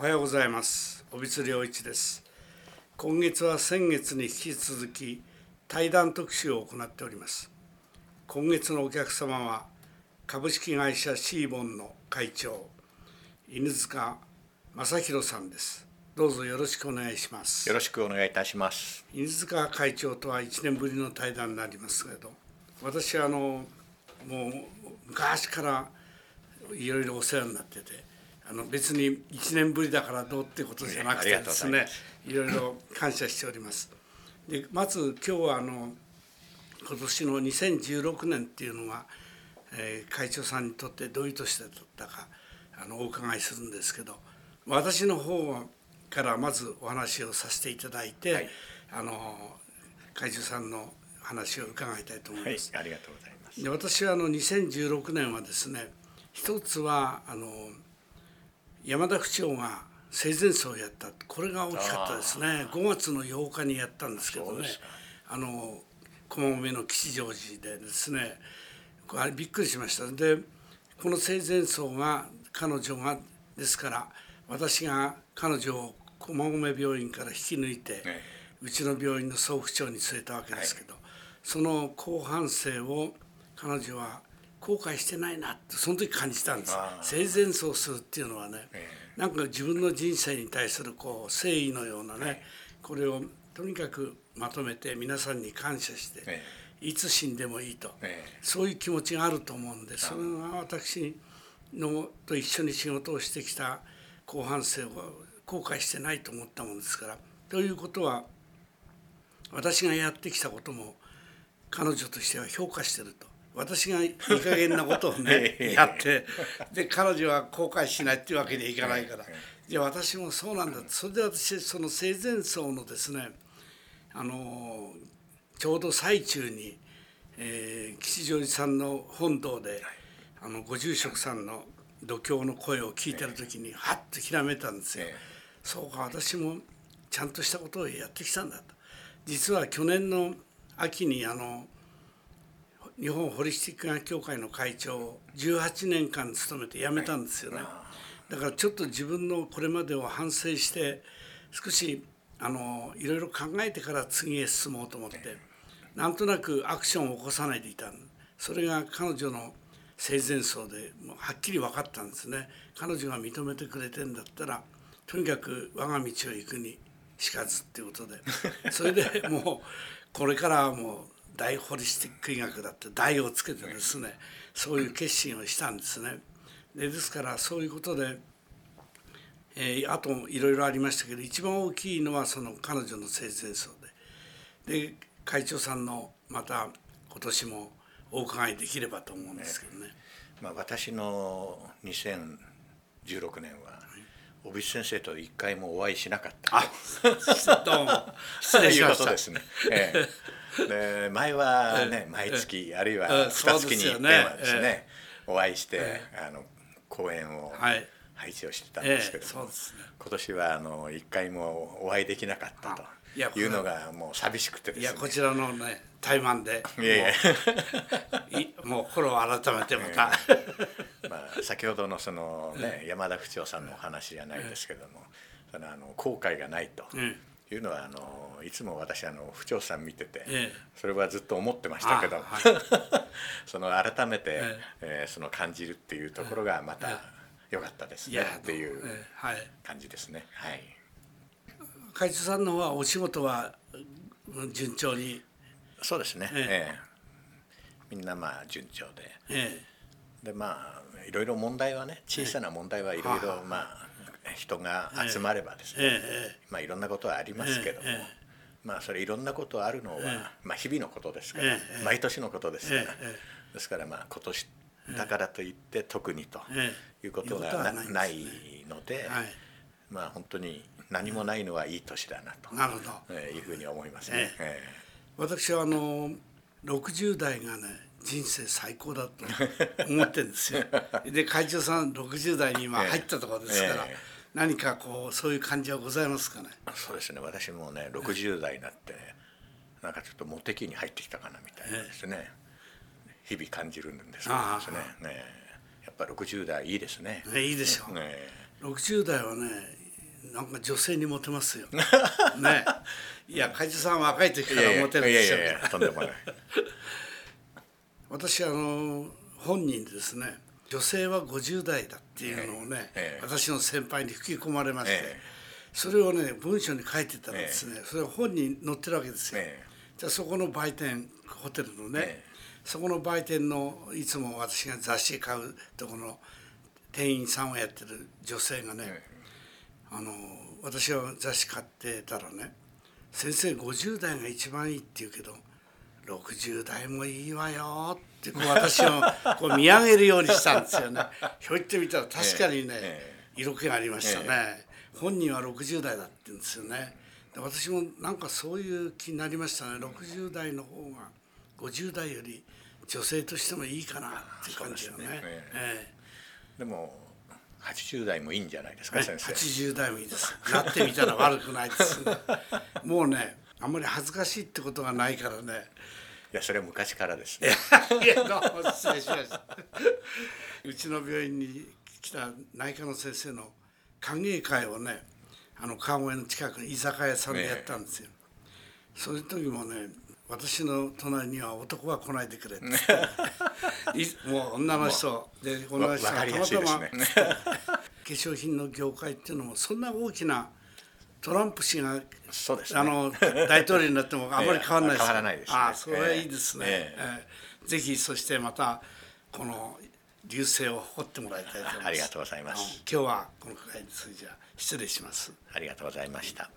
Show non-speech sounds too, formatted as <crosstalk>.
おはようございます。尾光良一です。今月は先月に引き続き対談特集を行っております。今月のお客様は株式会社シーボンの会長犬塚正弘さんです。どうぞよろしくお願いします。よろしくお願いいたします。犬塚会長とは1年ぶりの対談になりますけれど私はあのもう昔からいろいろお世話になっててあの別に1年ぶりだからどうってことじゃなくてですねいろいろ感謝しておりますでまず今日はあの今年の2016年っていうのが、えー、会長さんにとってどういう年だったかあのお伺いするんですけど私の方からまずお話をさせていただいて、はい、あの会長さんの話を伺いたいと思います。はい、ありがとうございます。で私はあの2016年はですね一つはあの山田区長が生前葬をやった。これが大きかったですね。5月の8日にやったんですけどね。あの駒込の吉祥寺でですねびっくりしました。でこの生前葬が彼女がですから私が彼女を駒込病院から引き抜いて、うちの病院の総府長に据えたわけですけど、その後半生を彼女は後悔してないなってその時感じたんです。生前葬するっていうのはね、なんか自分の人生に対するこう誠意のようなね、これをとにかくまとめて皆さんに感謝して、いつ死んでもいいと、そういう気持ちがあると思うんでそれが私のと一緒に仕事をしてきた後半生を後悔してないと思ったものですから。ということは私がやってきたことも彼女としては評価してると私がいい加減なことをね <laughs> やってで彼女は後悔しないっていうわけにはいかないから。じゃあ私もそうなんだ。それで私その生前葬のですねあのちょうど最中に、えー、吉祥寺さんの本堂であのご住職さんの度胸の声を聞いてる時にはっとひらめいたんですよ。そうか私もちゃんとしたことをやってきたんだと。実は去年の秋にあの日本ホリスティック学協会の会長を18年間務めて辞めたんですよね。だからちょっと自分のこれまでを反省して少しあのいろいろ考えてから次へ進もうと思ってなんとなくアクションを起こさないでいたそれが彼女の生前葬でもうはっきり分かったんですね。彼女が認めてくれてんだったらとにかく我が道を行くにしかずっていうことで。それでもうこれからはもう大ホリスティック医学だって大をつけてですねそういう決心をしたんですね。でですからそういうことで、えー、あといろいろありましたけど一番大きいのはその彼女の生前葬でで会長さんのまた今年もお伺いできればと思うんですけどね。ねまあ、私の2016年は帯先生と一回もお会いしなかった。あ、どうも。失礼しました。ですね。ええ、で前はね、毎月あるいは二月に一遍はですね、お会いして、あの講演を配置をしてたんですけども、今年はあの一回もお会いできなかったと。いうのがもう寂しくてですね。いやこちらのね怠慢でもう心を <laughs> 改めてまた、まあ、先ほどのその、ね、山田区長さんのお話じゃないですけども、そのあの後悔がないと。いうのはあのいつも私あの府長さん見てて、それはずっと思ってましたけど、<laughs> その改めて、ええ。その感じるっていうところがまた良かったですねっていう感じですね。はい会長さんの方はお仕事は順調に？そうですね、ええ。みんなまあ順調で、ええ、でまあいろいろ問題はね小さな問題はいろいろまあ人が集まればですね、まあいろんなことはありますけども、まあそれいろんなことあるのは、まあ日々のことですから、毎年のことですから、ですからまあ今年だからといって特にということがないので、まあ本当に何もないのはいい年だなと。なるほど、えー、いうふうに思いますね。えー、私はあの60代がね人生最高だと思ってるんですよ。<laughs> で会長さん60代に今入ったところですから、えー、何かこうそういう感じはございますかね？そうですね。私もね60代になって、なんかちょっとモテ期に入ってきたかなみたいなですね、日々感じるんですけどですね。ねやっぱ60代いいですね。いいでしょう。ね、60代はねなんか女性にモテますよ。<laughs> ね。いや会長さんは若い時からモテるんですよ。とんでもない。<laughs> 私あの本人ですね女性は50代だっていうのをね、ええ、私の先輩に吹き込まれまして、え、それをね文章に書いてたらですね、それは本に載ってるわけですよ。じゃあそこの売店ホテルのね、そこの売店のいつも私が雑誌買うとこの店員さんをやってる女性がね、あの私は雑誌買ってたらね「先生50代が一番いい」って言うけど60代もいいわよってこう私を <laughs> こう見上げるようにしたんですよね。ひょいってみたら確かにね、色気がありましたね。本人は60代だって言うんですよね。私もなんかそういう気になりましたね。60代の方が50代より女性としてもいいかなっていう感じよね。でも80代もいいんじゃないですか、先生。80代もいいです。なってみたら悪くないです、ね。<laughs> もうね、あんまり恥ずかしいってことがないからね。いやそれは昔からですね。いやどうも失礼しました。うちの病院に来た内科の先生の歓迎会をねあの川越の近くに居酒屋さんでやったんですよ。ね、そういう時もね私の隣には男は来ないでくれって。<laughs> もう女の人。で女の人がたまたま、ね、<laughs> 化粧品の業界っていうのもそんな大きなトランプ氏がそうです、ね、あの大統領になってもあまり変わらないです、変わらないです、ね、あそれはいいですね、ええ。えー、ぜひそしてまたこの流星を誇ってもらいたいと思います。ありがとうございます。今日はこの会にそれじゃ失礼します。ありがとうございました